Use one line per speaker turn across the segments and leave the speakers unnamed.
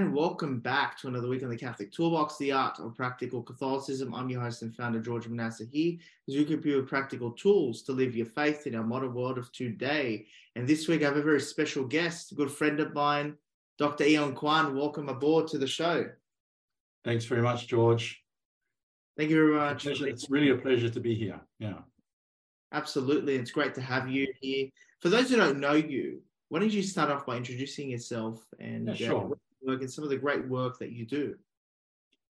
And welcome back to another week on the Catholic Toolbox, the art of practical Catholicism. I'm your host and founder, George Manassa here, as we equip you with practical tools to live your faith in our modern world of today. And this week I have a very special guest, a good friend of mine, Dr. Ian Kwan. Welcome aboard to the show.
Thanks very much, George.
Thank you very much.
It's, it's really a pleasure to be here. Yeah.
Absolutely. It's great to have you here. For those who don't know you, why don't you start off by introducing yourself and
Yeah,
uh, sure. Work and some of the great work that you do?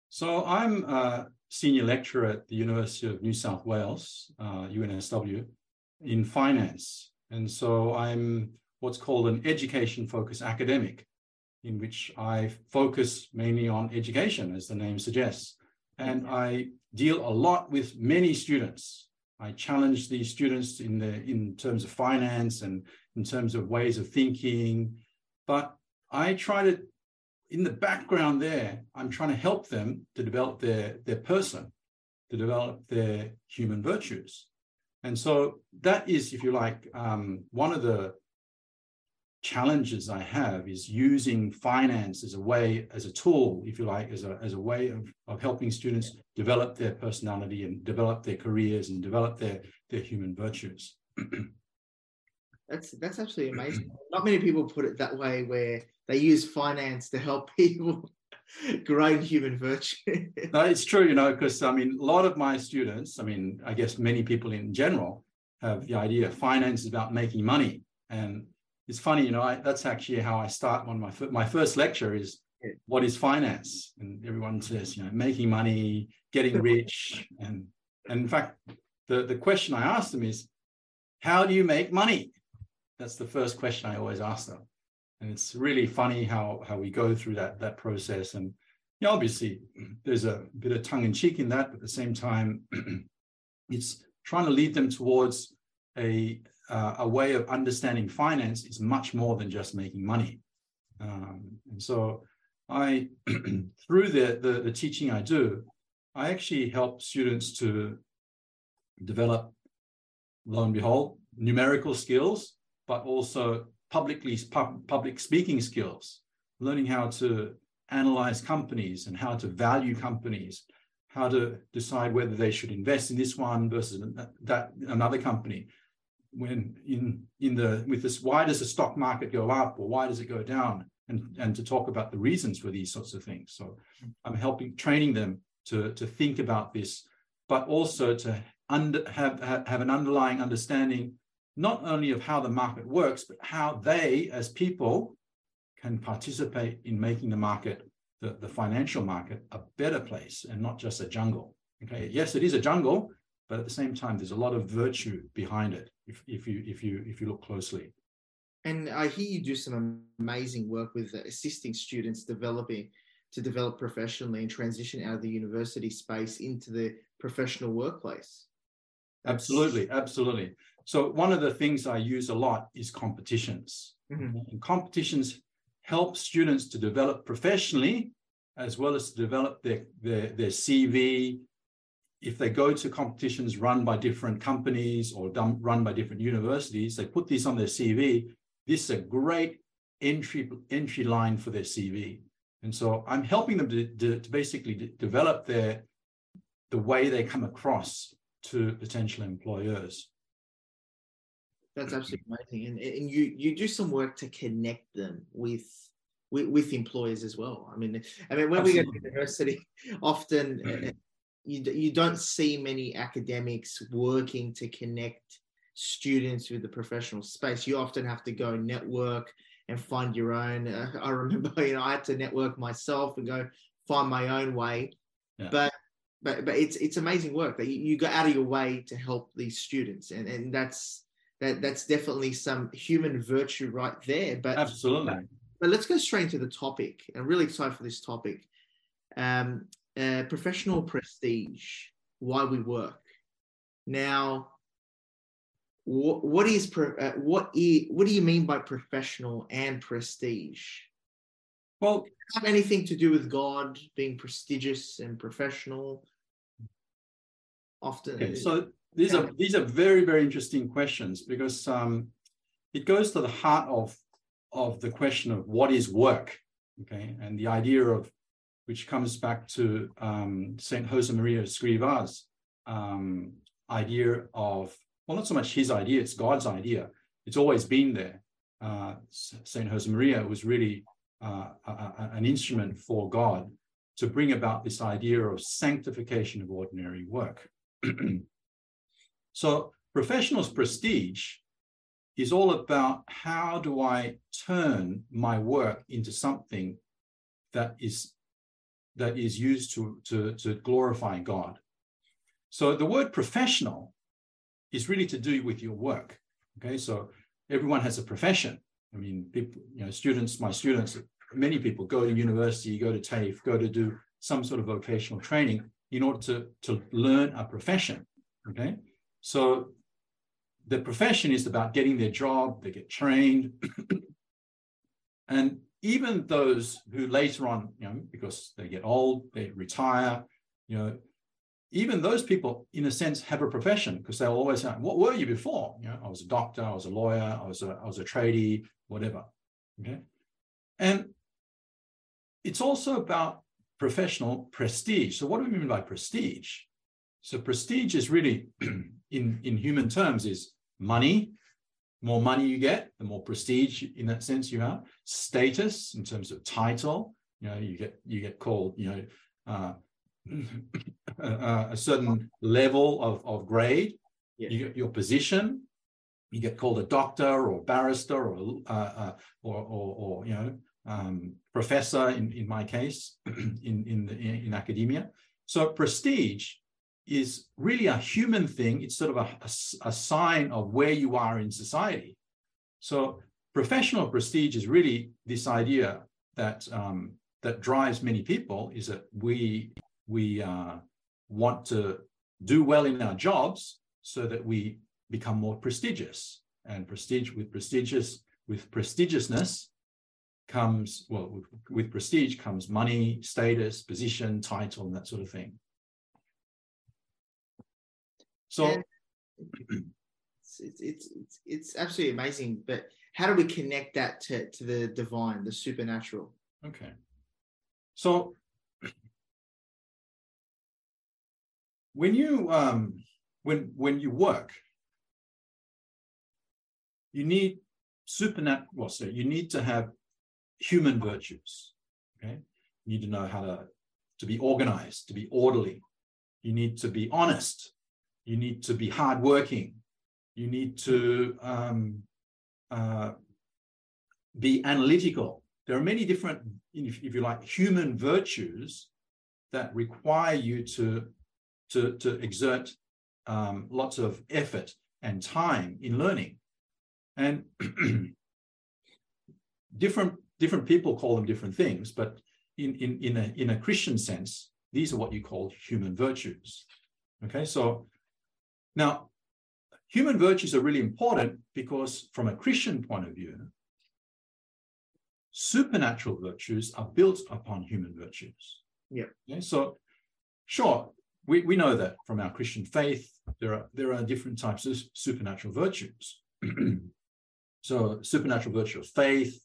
So I'm a senior lecturer at the University of New South Wales, uh, UNSW, in finance. And so I'm what's called an education focused academic, in which I focus mainly on education, as the name suggests. And I deal a lot with many students. I challenge these students in the in terms of finance and in terms of ways of thinking. But I try to in the background there, I'm trying to help them to develop their, their person, to develop their human virtues. And so that is, if you like, um, one of the challenges I have is using finance as a way, as a tool, if you like, as a, as a way of, of helping students develop their personality and develop their careers and develop their, their human virtues.
That's that's absolutely amazing. Not many people put it that way, where they use finance to help people grow in human virtue.
No, it's true, you know, because I mean, a lot of my students, I mean, I guess many people in general have the idea finance is about making money. And it's funny, you know, I, that's actually how I start one of my, my first lecture is
Yeah.
what is finance? And everyone says, you know, making money, getting rich. And, and in fact, the, the question I ask them is, how do you make money? That's the first question I always ask them. And it's really funny how, how we go through that, that process. And yeah, obviously there's a bit of tongue in cheek in that, but at the same time, it's trying to lead them towards a uh, a way of understanding finance is much more than just making money. Um, and so, I through the, the the teaching I do, I actually help students to develop, lo and behold, numerical skills, but also publicly public speaking skills, learning how to analyze companies and how to value companies, how to decide whether they should invest in this one versus that another company. When in in the with this, why does the stock market go up or why does it go down? And and to talk about the reasons for these sorts of things. So I'm helping training them to to think about this, but also to under, have have an underlying understanding not only of how the market works, but how they as people can participate in making the market, the, the financial market, a better place and not just a jungle. Okay, yes, it is a jungle, but at the same time, there's a lot of virtue behind it if, if you if you if you look closely.
And I hear you do some amazing work with assisting students developing to develop professionally and transition out of the university space into the professional workplace.
Absolutely, absolutely. So one of the things I use a lot is competitions.
Mhm.
And competitions help students to develop professionally as well as to develop their, their, their CV. If they go to competitions run by different companies or done, run by different universities, they put this on their CV. This is a great entry, entry line for their CV. And so I'm helping them to, to, to basically de- develop their the way they come across to potential employers.
That's absolutely amazing, and and you you do some work to connect them with with, with employers as well. I mean, I mean when absolutely. we go to university, often uh, you you don't see many academics working to connect students with the professional space. You often have to go network and find your own. Uh, I remember, you know, I had to network myself and go find my own way. Yeah. But but but it's it's amazing work that you, you go out of your way to help these students, and and that's that that's definitely some human virtue right there. But
absolutely.
But, but let's go straight into the topic. I'm really excited for this topic. Um, uh, professional prestige, why we work. Now, what, what is uh, what is, what do you mean by professional and prestige?
Well,
have anything to do with God being prestigious and professional? Often,
okay, so these are these are very very interesting questions because um, it goes to the heart of of the question of what is work, okay, and the idea of which comes back to um, Saint Josemaria Escriva's um, idea of well, not so much his idea; it's God's idea. It's always been there. Uh, Saint Josemaria was really uh, a, a, an instrument for God to bring about this idea of sanctification of ordinary work. so, professional's prestige is all about how do I turn my work into something that is that is used to, to, to glorify God. So the word professional is really to do with your work. Okay, so everyone has a profession. I mean, people, you know, students, my students, many people go to university, go to TAFE, go to do some sort of vocational training in order to, to learn a profession. Okay. So the profession is about getting their job, they get trained. and even those who later on, you know, because they get old, they retire, you know, even those people, in a sense, have a profession because they'll always say, "What were you before?" You know, I was a doctor, I was a lawyer, I was a, I was a tradie, whatever. Okay, and it's also about professional prestige. So, what do we mean by prestige? So, prestige is really, in in human terms, is money. More money you get, the more prestige in that sense you have. Status in terms of title, you know, you get you get called, you know. Uh, a, a, certain level of, of grade, yeah. you get your position, you get called a doctor or barrister or uh, uh, or, or, or, you know um, professor in, in my case in in, the, in academia. So prestige is really a human thing. It's sort of a, a, a sign of where you are in society. So professional prestige is really this idea that um, that drives many people is that we we uh, want to do well in our jobs so that we become more prestigious. And prestige with prestigious with prestigiousness comes well with, with prestige comes money status position title and that sort of thing. So
it's, it's, it's it's absolutely amazing but how do we connect that to, to the divine the supernatural?
Okay. So when you um, when when you work, you need supernatural. Well, so you need to have human virtues. Okay, you need to know how to to be organized, to be orderly. You need to be honest. You need to be hardworking. You need to um, uh, be analytical. There are many different, if, if you like, human virtues that require you to to, to exert um, lots of effort and time in learning. And different, different people call them different things, but in, in, in, a, in a Christian sense, these are what you call human virtues. Okay, so now human virtues are really important because from a Christian point of view, supernatural virtues are built upon human virtues.
Yeah.
Okay, so sure, we, we know that from our Christian faith, there are, there are different types of supernatural virtues. so supernatural virtue of faith,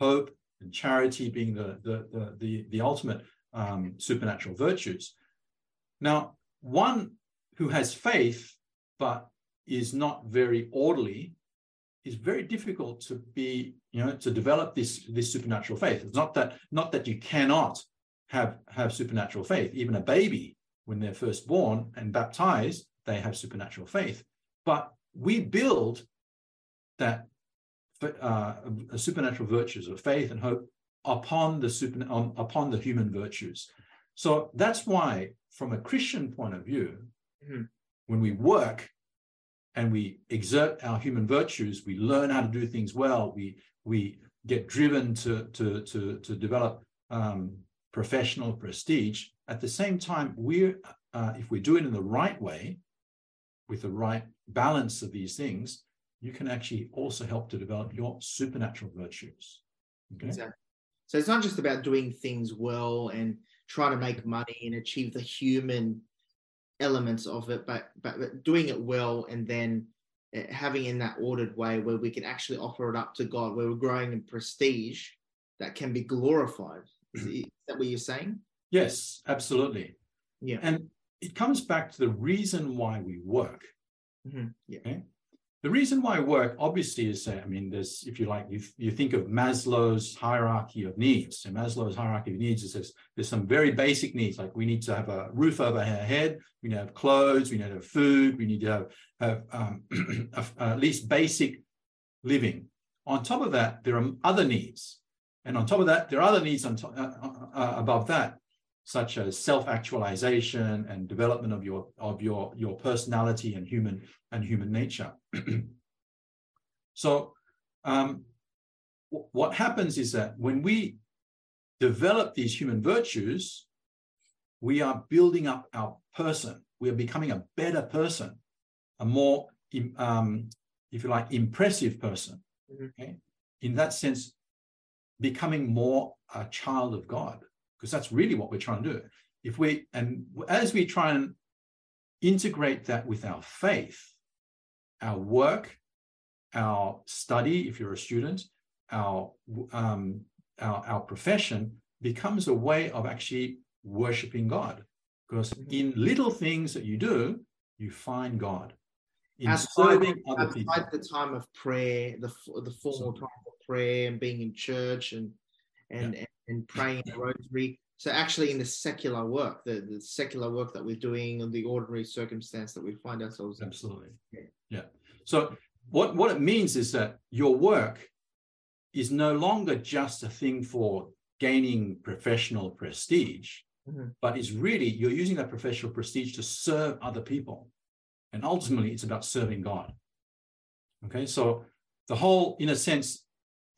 hope, and charity being the, the, the, the, the ultimate um, supernatural virtues. Now, one who has faith but is not very orderly is very difficult to be you know to develop this this supernatural faith it's not that not that you cannot have have supernatural faith even a baby when they're first born and baptized they have supernatural faith but we build that uh, supernatural virtues of faith and hope upon the super on, upon the human virtues so that's why from a christian point of view mm-hmm. when we work and we exert our human virtues, we learn how to do things well, we we get driven to to to, to develop um, professional prestige. At the same time, we uh, if we do it in the right way, with the right balance of these things, you can actually also help to develop your supernatural virtues.
Okay? Exactly. So it's not just about doing things well and trying to make money and achieve the human elements of it, but, but, but doing it well and then uh, having in that ordered way where we can actually offer it up to God, where we're growing in prestige that can be glorified. Is, is that what you're saying?
Yes, absolutely.
Yeah.
And it comes back to the reason why we work.
Mm-hmm. Yeah.
Okay? The reason why we work obviously is, I mean, there's, if you like, you, you think of Maslow's hierarchy of needs. And Maslow's hierarchy of needs is there's, there's some very basic needs, like we need to have a roof over our head, we need to have clothes, we need to have food, we need to have, have um, at least basic living. On top of that, there are other needs. And on top of that, there are other needs on top, uh, uh, uh above that such as self-actualization and development of your of your your personality and human and human nature. so um, w- what happens is that when we develop these human virtues, we are building up our person. We are becoming a better person, a more, um, if you like, impressive person. Mm-hmm. Okay? In that sense, becoming more a child of God because that's really what we're trying to do. If we and as we try and integrate that with our faith, our work, our study, if you're a student, our um, our, our profession becomes a way of actually worshiping God. Because mm-hmm. in little things that you do, you find God.
In outside, serving other outside people. the time of prayer, the the formal time of prayer and being in church and and, yeah and praying the rosary. So actually in the secular work, the, the secular work that we're doing in the ordinary circumstance that we find ourselves
in. Absolutely. Yeah. yeah. So what, what it means is that your work is no longer just a thing for gaining professional prestige, mm-hmm. but is really you're using that professional prestige to serve other people. And ultimately it's about serving God. Okay, so the whole, in a sense,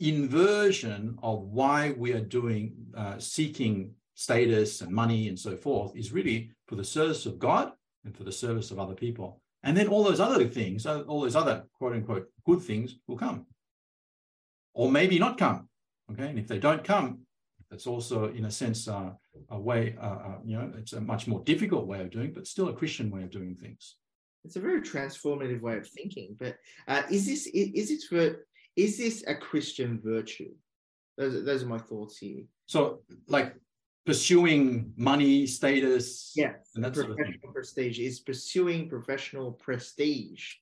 inversion of why we are doing uh, seeking status and money and so forth is really for the service of God and for the service of other people. And then all those other things, uh, all those other quote unquote good things will come. Or maybe not come. Okay. And if they don't come, that's also, in a sense, uh, a way, uh, uh, you know, it's a much more difficult way of doing, but still a Christian way of doing things.
It's a very transformative way of thinking. But uh, is this is it for is this a Christian virtue? Those, those are my thoughts here.
So, like pursuing money, status,
yeah, and that professional sort of prestige is pursuing professional prestige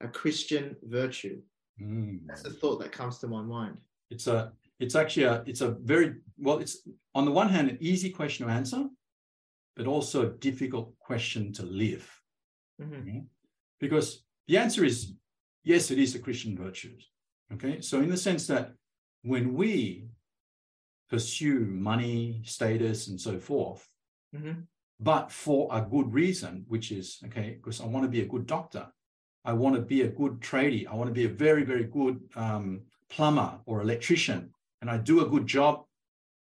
a Christian virtue. Mm. That's the thought that comes to my mind.
It's a, it's actually a, it's a very well. It's on the one hand an easy question to answer, but also a difficult question to live. Mm-hmm. Because the answer is yes, it is a Christian virtue. Okay, so in the sense that when we pursue money, status, and so forth, mm-hmm. but for a good reason, which is okay, because I want to be a good doctor, I want to be a good tradie, I want to be a very, very good um, plumber or electrician, and I do a good job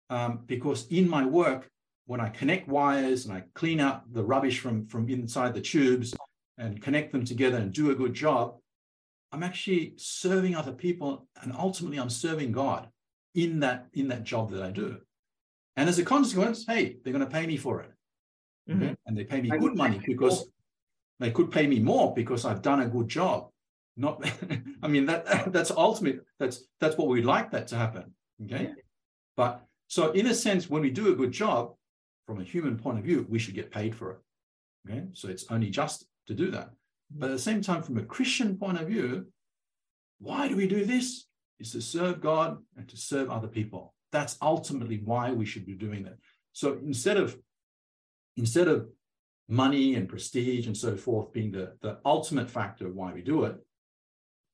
um, because in my work, when I connect wires and I clean out the rubbish from, from inside the tubes and connect them together and do a good job, I'm actually serving other people and ultimately I'm serving God in that in that job that I do. And as a consequence, hey, they're going to pay me for it. Mm-hmm. Okay? And they pay me good money because they could pay me more because I've done a good job. Not, I mean that that's ultimate. That's that's what we'd like that to happen. Okay, yeah. but so in a sense, when we do a good job, from a human point of view, we should get paid for it. Okay, so it's only just to do that. But at the same time, from a Christian point of view, why do we do this? Is to serve God and to serve other people. That's ultimately why we should be doing that. So instead of instead of money and prestige and so forth being the, the ultimate factor of why we do it,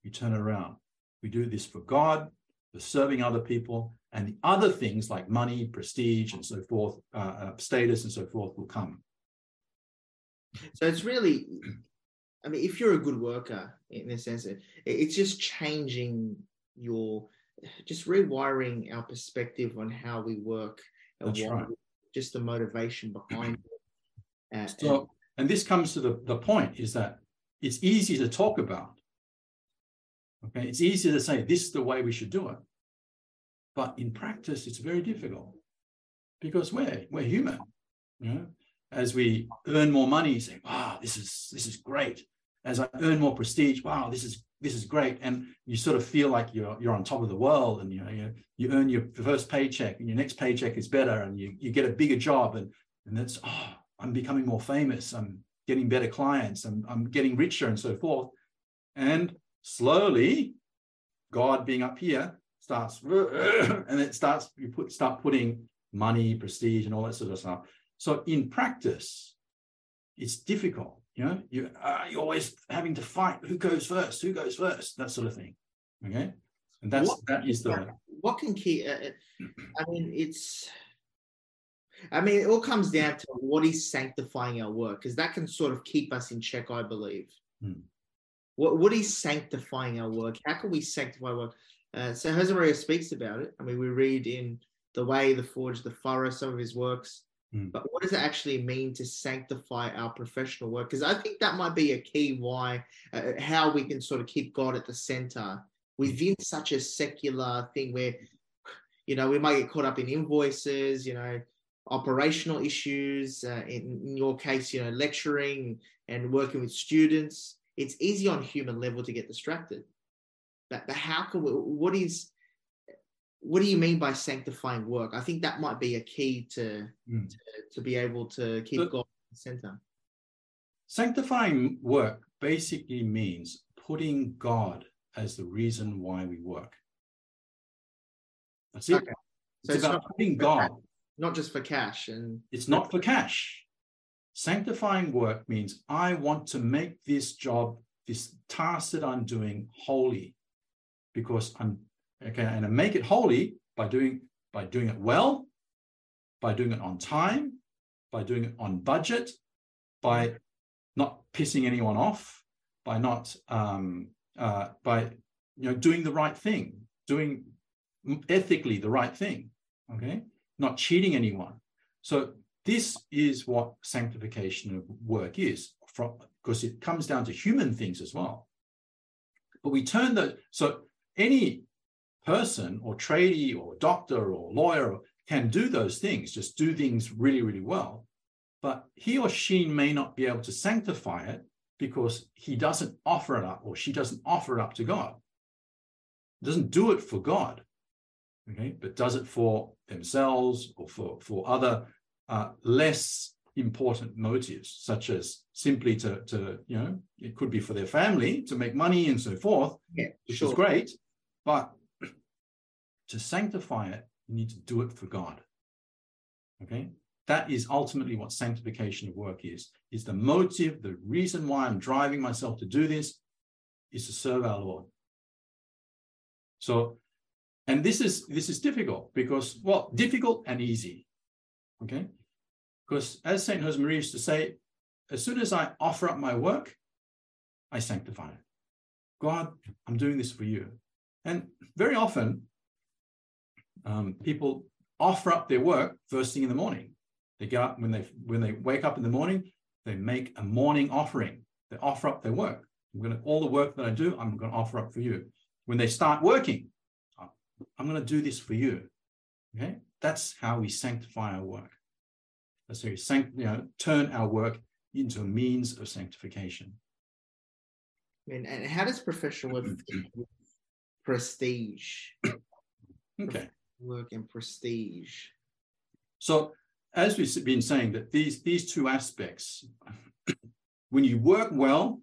we turn it around. We do this for God, for serving other people, and the other things like money, prestige, and so forth, uh, uh, status, and so forth will come.
So it's really, I mean, if you're a good worker in a sense, it's just changing your, just rewiring our perspective on how we work.
That's right.
Just the motivation behind
it. Uh, so, and this comes to the, the point is that it's easy to talk about. Okay, it's easy to say this is the way we should do it. But in practice, it's very difficult because we're we're human. You know, as we earn more money, you say, "Wow, this is this is great." As I earn more prestige, wow, this is this is great, and you sort of feel like you're you're on top of the world, and you know you, you earn your first paycheck, and your next paycheck is better, and you you get a bigger job, and and that's oh, I'm becoming more famous, I'm getting better clients, I'm I'm getting richer, and so forth, and slowly, God being up here starts and it starts you put start putting money prestige and all that sort of stuff so in practice it's difficult you know you uh, you're always having to fight who goes first who goes first that sort of thing okay and that's what, that is the
what can keep uh, uh, i mean it's I mean, it all comes down to what is sanctifying our work, because that can sort of keep us in check, I believe. Hmm. What, what is sanctifying our work? How can we sanctify work? Uh, so Josemaria speaks about it. I mean, we read in The Way, The Forge, The Furrow, some of his works. Mm. But what does it actually mean to sanctify our professional work? Because I think that might be a key why, uh, how we can sort of keep God at the center within such a secular thing where, you know, we might get caught up in invoices, you know, operational issues. Uh, in, in your case, you know, lecturing and working with students. It's easy on human level to get distracted. But, but how can we, what is, what do you mean by sanctifying work? I think that might be a key to, mm. to, to, be able to keep God in the center.
Sanctifying work basically means putting God as the reason why we work. That's it. Okay. So it's, it's about putting God.
Not just for cash and
it's not for cash. Sanctifying work means I want to make this job, this task that I'm doing holy because I'm okay, and I make it holy by doing by doing it well, by doing it on time, by doing it on budget, by not pissing anyone off, by not um, uh, by you know doing the right thing, doing ethically the right thing, okay, not cheating anyone. So this is what sanctification of work is, from because it comes down to human things as well. But we turn the so any person or tradie or doctor or lawyer can do those things, just do things really, really well. But he or she may not be able to sanctify it because he doesn't offer it up or she doesn't offer it up to God. Doesn't do it for God, okay, but does it for themselves or for, for other uh, less important motives, such as simply to, to, you know, it could be for their family to make money and so forth,
yeah,
which
sure.
is great. But to sanctify it, you need to do it for God. Okay? That is ultimately what sanctification of work is. Is the motive, the reason why I'm driving myself to do this is to serve our Lord. So, and this is this is difficult because, well, difficult and easy. Okay? Because as St. Josemaria used to say, as soon as I offer up my work, I sanctify it. God, I'm doing this for you. And very often, um, people offer up their work first thing in the morning. They get up when they when they wake up in the morning, they make a morning offering. They offer up their work. I'm going to all the work that I do, I'm going to offer up for you. When they start working, I'm going to do this for you. Okay, that's how we sanctify our work. That's how we sanct- you know, turn our work into a means of sanctification.
Mean, and how does professional work prestige?
Okay.
Work and prestige.
So, as we've been saying, that these these two aspects when you work well,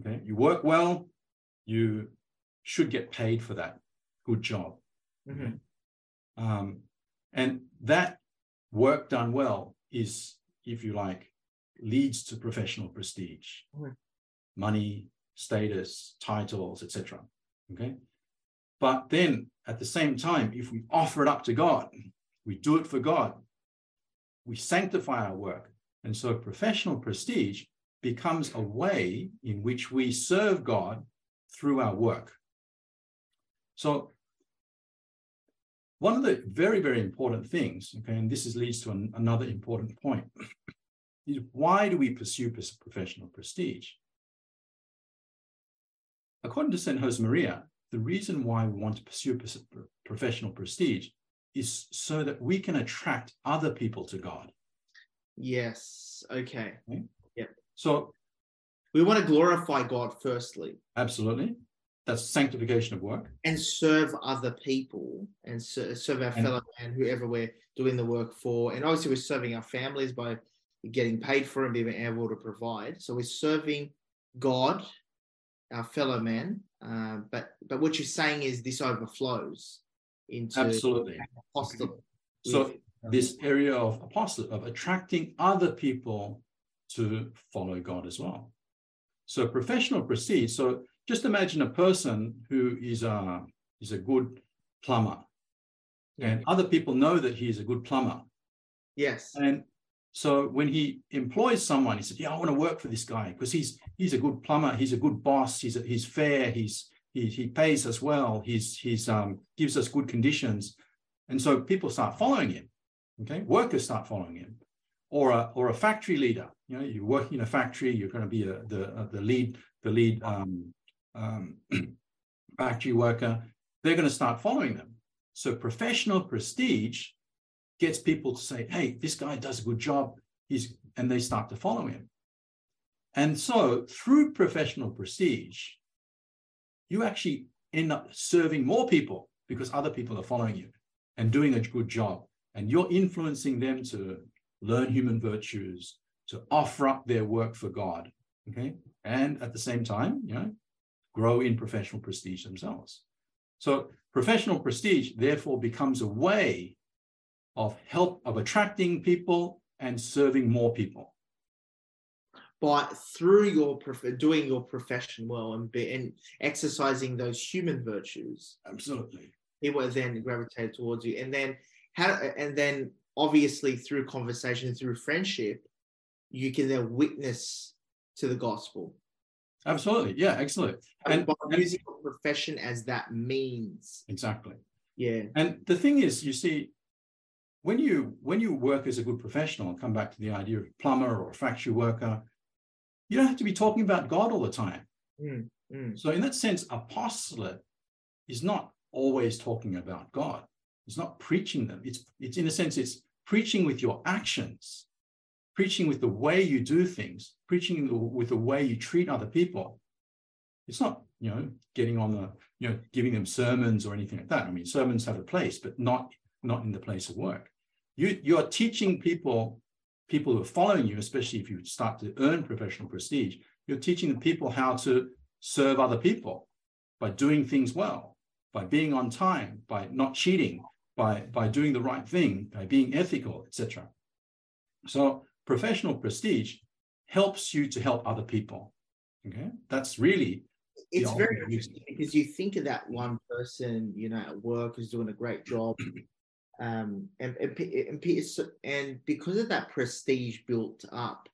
okay, you work well, you should get paid for that good job.
Mhm.
Um, and that work done well is, if you like, leads to professional prestige,
Mhm.
money, status, titles, etc. Okay. But then at the same time, if we offer it up to God, we do it for God, we sanctify our work. And so professional prestige becomes a way in which we serve God through our work. So one of the very, very important things, okay, and this is, leads to an, another important point, is why do we pursue professional prestige? According to St. Josemaria, the reason why we want to pursue professional prestige is so that we can attract other people to God.
Yes. Okay. Yeah.
So,
We want to glorify God firstly
absolutely, that's sanctification of work.
and serve other people and ser- serve our
And-
fellow man, whoever we're doing the work for. And obviously, we're serving our families by getting paid for and being able to provide. So we're serving God, our fellow man. Um, but but what you're saying is this overflows into
Absolutely.
apostle.
So
with-
this area of apostle of attracting other people to follow God as well. So professional prestige. So just imagine a person who is a is a good plumber, and other people know that he is a good plumber.
yes,
And so when he employs someone, he said, "Yeah, I want to work for this guy because he's he's a good plumber. He's a good boss. He's a, he's fair. He's he he pays us well. He's he's um gives us good conditions." And so people start following him. Okay, workers start following him, or a or a factory leader. You know, you're working in a factory. You're going to be a, the uh, the lead the lead um, um, factory worker. They're going to start following them. So professional prestige gets people to say, hey, this guy does a good job. He's and they start to follow him. And so through professional prestige, you actually end up serving more people because other people are following you and doing a good job. And you're influencing them to learn human virtues, to offer up their work for God. Okay. And at the same time, you know, grow in professional prestige themselves. So professional prestige therefore becomes a way of help of attracting people and serving more people.
but through your prof- doing your profession well and be, and exercising those human virtues,
Absolutely.
people then gravitate towards you and then how and then obviously through conversation through friendship you can then witness to the gospel
Absolutely. Yeah, excellent.
and
And,
by
and-
using your profession as that means
exactly.
yeah
And the thing is, you see, when you when you work as a good professional, and come back to the idea of plumber or a factory worker, you don't have to be talking about God all the time.
Mm, mm.
So in that sense, apostolate is not always talking about God. It's not preaching them. It's it's in a sense, it's preaching with your actions, preaching with the way you do things, preaching with the way you treat other people. It's not, you know, getting on the, you know, giving them sermons or anything like that. I mean, sermons have a place, but not not in the place of work. You you are teaching people, people who are following you, especially if you start to earn professional prestige, you're teaching the people how to serve other people by doing things well, by being on time, by not cheating, by, by doing the right thing, by being ethical, etc. So professional prestige helps you to help other people. Okay, that's really
it's very interesting because you think of that one person you know at work who's doing a great job um and and, and, and because of that prestige built up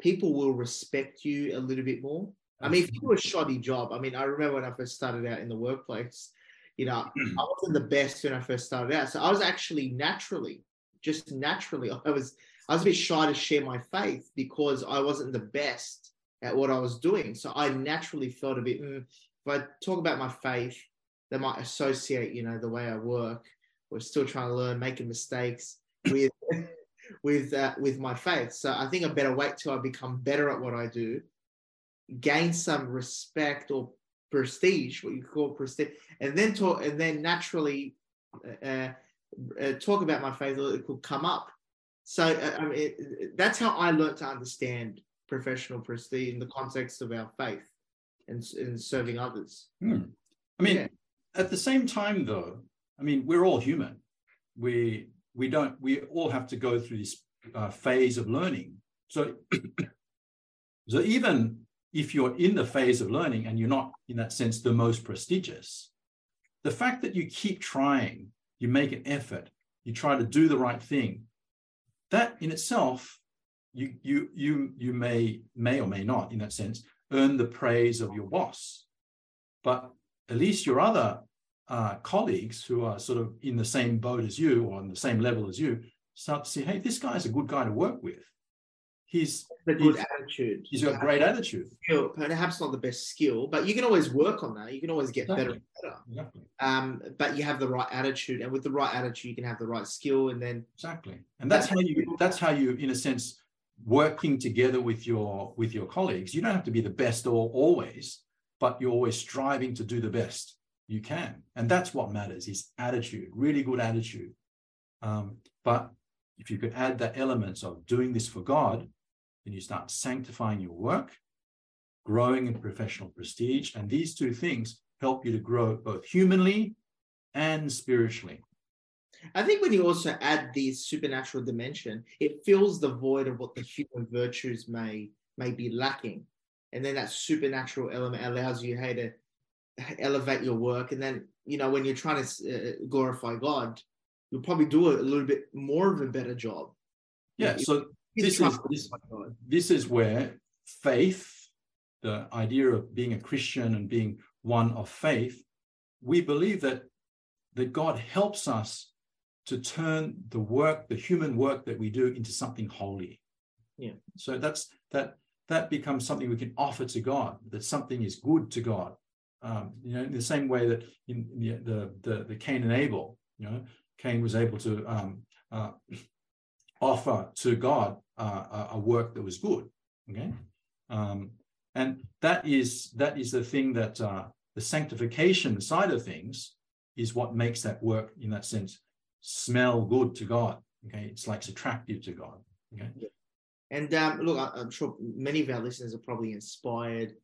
people will respect you a little bit more I mean, if you do a shoddy job, I mean, I remember when I first started out in the workplace, you know, I wasn't the best when I first started out. So I was actually naturally, just naturally, I was I was a bit shy to share my faith because I wasn't the best at what I was doing. So I naturally felt a bit, mm, if I talk about my faith, they might associate, you know, the way I work. We're still trying to learn, making mistakes with with uh, with my faith. So I think I better wait till I become better at what I do, gain some respect or prestige, what you call prestige, and then talk, and then naturally uh, uh, talk about my faith. It could come up. So uh, I mean, it, it- that's how I learned to understand professional prestige in the context of our faith and, and serving others.
Hmm. I mean, yeah. at the same time, though, I mean, we're all human. We we don't. We all have to go through this uh, phase of learning. So, so even if you're in the phase of learning and you're not, in that sense, the most prestigious, the fact that you keep trying, you make an effort, you try to do the right thing, that in itself, you you you you may may or may not, in that sense, earn the praise of your boss. But at least your other uh, colleagues who are sort of in the same boat as you or on the same level as you start to see, hey, this guy's a good guy to work with. He's
a good he's, attitude.
He's got great attitude.
Skill, perhaps not the best skill, but you can always work on that. You can always get exactly. better and better. Exactly. Um, but you have the right attitude, and with the right attitude, you can have the right skill, and then
exactly. And that's how you. That's how you, in a sense, working together with your with your colleagues. You don't have to be the best or always, but you're always striving to do the best you can, and that's what matters. Is attitude, really good attitude. Um, but if you could add the elements of doing this for God then you start sanctifying your work, growing in professional prestige. And these two things help you to grow both humanly and spiritually.
I think when you also add the supernatural dimension, it fills the void of what the human virtues may may be lacking, and then that supernatural element allows you hey to elevate your work. And then you know when you're trying to uh, glorify God, you'll probably do a, a little bit more of a better job.
Yeah. So this is this, this is where faith, the idea of being a Christian and being one of faith, we believe that that God helps us to turn the work, the human work that we do, into something holy.
Yeah.
So that's that that becomes something we can offer to God. That something is good to God. Um, you know, in the same way that in, the, the the the Cain and Abel, you know, Cain was able to um, uh, offer to God uh, a work that was good. Okay, um, and that is that is the thing that uh, the sanctification side of things is what makes that work in that sense smell good to God. Okay, it's like it's attractive to God. Okay,
and um, look, I'm sure many of our listeners are probably inspired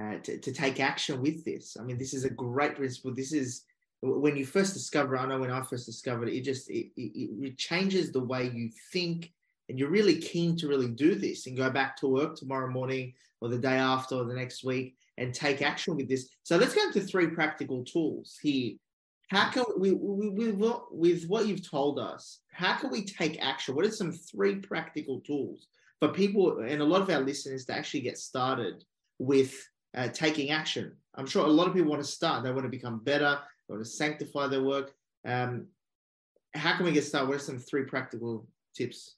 uh, to, to take action with this. I mean, this is a great principle. This is when you first discover. I know when I first discovered it, it just it, it, it changes the way you think and you're really keen to really do this and go back to work tomorrow morning or the day after or the next week and take action with this. So let's go into three practical tools here. How can we, we, we, with what you've told us, how can we take action? What are some three practical tools for people and a lot of our listeners to actually get started with uh, taking action? I'm sure a lot of people want to start. They want to become better. They want to sanctify their work. Um, how can we get started? What are some three practical tips?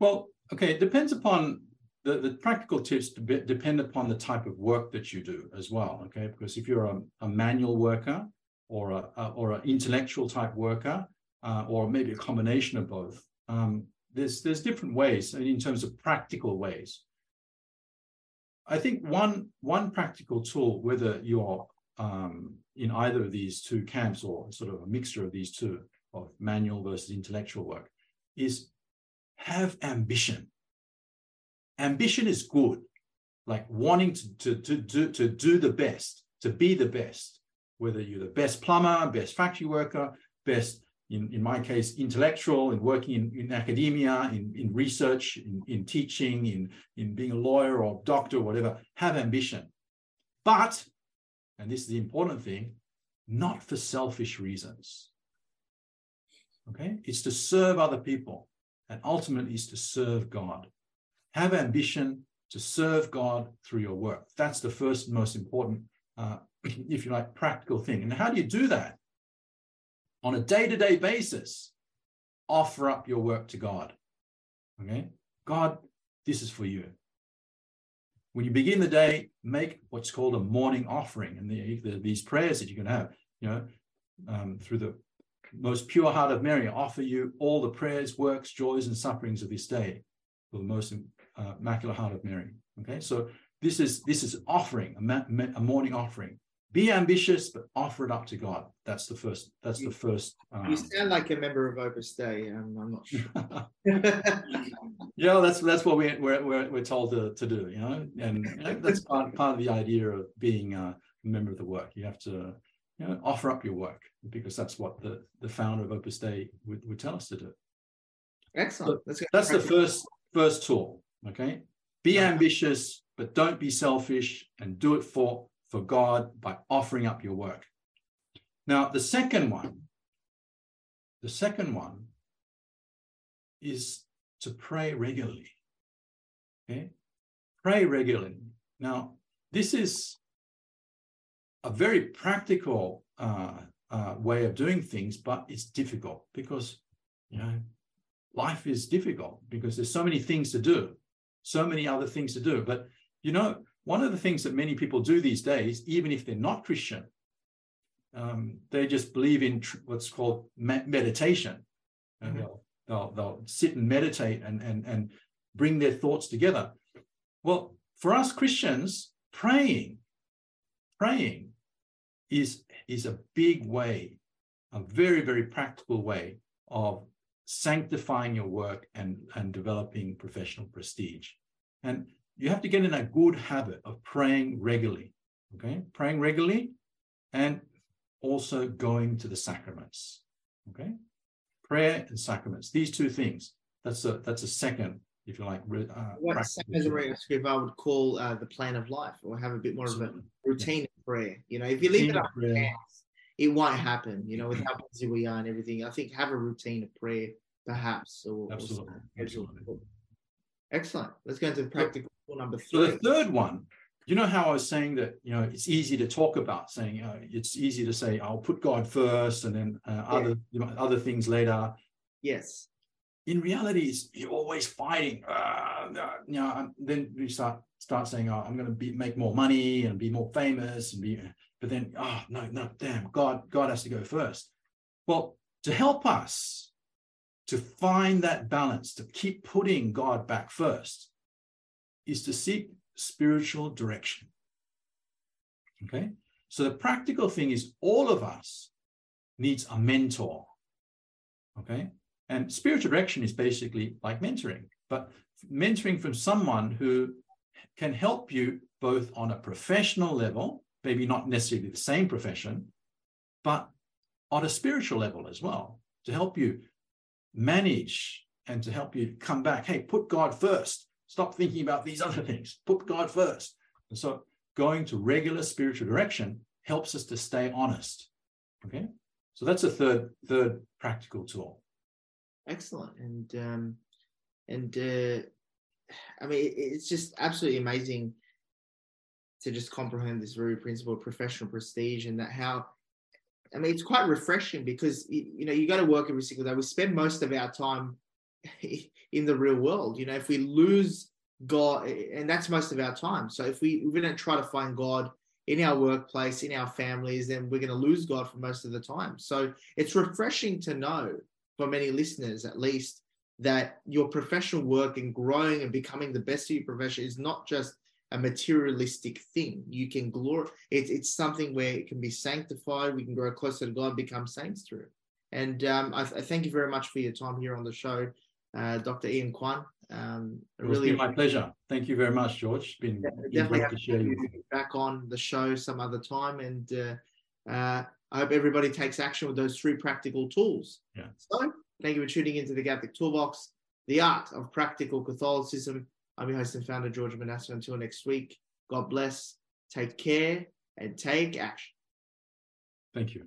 Well, okay, it depends upon the, the practical tips depend upon the type of work that you do as well. Okay, because if you're a, a manual worker or a, a or an intellectual type worker, uh, or maybe a combination of both, um, there's there's different ways in terms of practical ways. I think one one practical tool, whether you're um, in either of these two camps or sort of a mixture of these two, of manual versus intellectual work, is have ambition. Ambition is good, like wanting to, to, to, do, to do the best, to be the best, whether you're the best plumber, best factory worker, best, in, in my case, intellectual, in working in, in academia, in, in research, in, in teaching, in, in being a lawyer or doctor, or whatever, have ambition. But, and this is the important thing, not for selfish reasons. Okay? It's to serve other people and ultimately is to serve God. Have ambition to serve God through your work. That's the first most important, uh, if you like, practical thing. And how do you do that? On a day to day basis, offer up your work to God. Okay? God, this is for you. When you begin the day, make what's called a morning offering. And the, the, these prayers that you can have, you know, um, through the most pure heart of Mary, offer you all the prayers, works, joys, and sufferings of this day for the most uh, immaculate heart of Mary. Okay, so this is this is offering a, ma- a, morning offering. Be ambitious, but offer it up to God. That's the first. That's
you,
the first.
Um, you sound like a member of Opus Dei. Um, I'm not sure.
Yeah, that's that's what we, we're, we're, we're told to, to do, you know, and you know, that's part, part of the idea of being uh, a member of the work. You have to you know, offer up your work because that's what the, the founder of Opus Dei would, would tell us to do.
Excellent.
So that's the first first tool. Okay, be uh-huh. ambitious, but don't be selfish, and do it for for God by offering up your work. Now, the second one, the second one is to pray regularly. Okay, pray regularly. Now, this is a very practical uh, uh, way of doing things, but it's difficult because you know life is difficult because there's so many things to do, so many other things to do. But you know, one of the things that many people do these days, even if they're not Christian, um, they just believe in tr- what's called me- meditation, and mm-hmm. they'll, they'll they'll sit and meditate and and and bring their thoughts together. Well, for us Christians, praying, praying is, is a big way, a very, very practical way of sanctifying your work and, and developing professional prestige. And you have to get in a good habit of praying regularly, okay? Praying regularly and also going to the sacraments, okay? Prayer and sacraments, these two things. That's a that's a second, if you like. Uh,
what I would call uh, the plan of life, or have a bit more of a routine of prayer. You know, if you leave it up to chance, it won't happen. You know, with how busy we are and everything. I think have a routine of prayer, perhaps. Or,
Absolutely. Or Absolutely.
Excellent. Let's go into practical so, number three.
So the third one, you know how I was saying that you know it's easy to talk about saying uh, it's easy to say I'll put God first and then uh, yeah. other you know, other things later.
Yes.
In reality, it's, you're always fighting. Uh, you know, then you start start saying, "Oh, I'm going to be make more money and be more famous and be," but then, oh no, no, damn, God, God has to go first. Well, to help us to find that balance, to keep putting God back first, is to seek spiritual direction. Okay, so the practical thing is all of us needs a mentor. Okay, and spiritual direction is basically like mentoring, but mentoring from someone who can help you both on a professional level, maybe not necessarily the same profession, but on a spiritual level as well, to help you manage and to help you come back. Hey, put God first. Stop thinking about these other things. Put God first. And so going to regular spiritual direction helps us to stay honest. Okay. So that's a third third practical tool.
Excellent. And um and uh I mean, it's just absolutely amazing to just comprehend this very principle of professional prestige and that how I mean, it's quite refreshing because you know you go to work every single day. We spend most of our time in the real world. You know, if we lose God, and that's most of our time. So if we if we don't try to find God in our workplace, in our families, then we're going to lose God for most of the time. So it's refreshing to know for many listeners, at least, that your professional work and growing and becoming the best of your profession is not just a materialistic thing. You can glory. It's it's something where it can be sanctified. We can grow closer to God, become saints through. And um, I, I, thank you very much for your time here on the show, uh, Dr. Ian Kwan. Um,
it really been my pleasure. Thank you very much, George. It's been,
definitely have to share you back on the show some other time. And uh, uh, I hope everybody takes action with those three practical tools.
Yeah.
So Thank you for tuning into the Catholic Toolbox, the art of practical Catholicism. I'm your host and founder, George Manassa. Until next week, God bless, take care, and take action.
Thank you.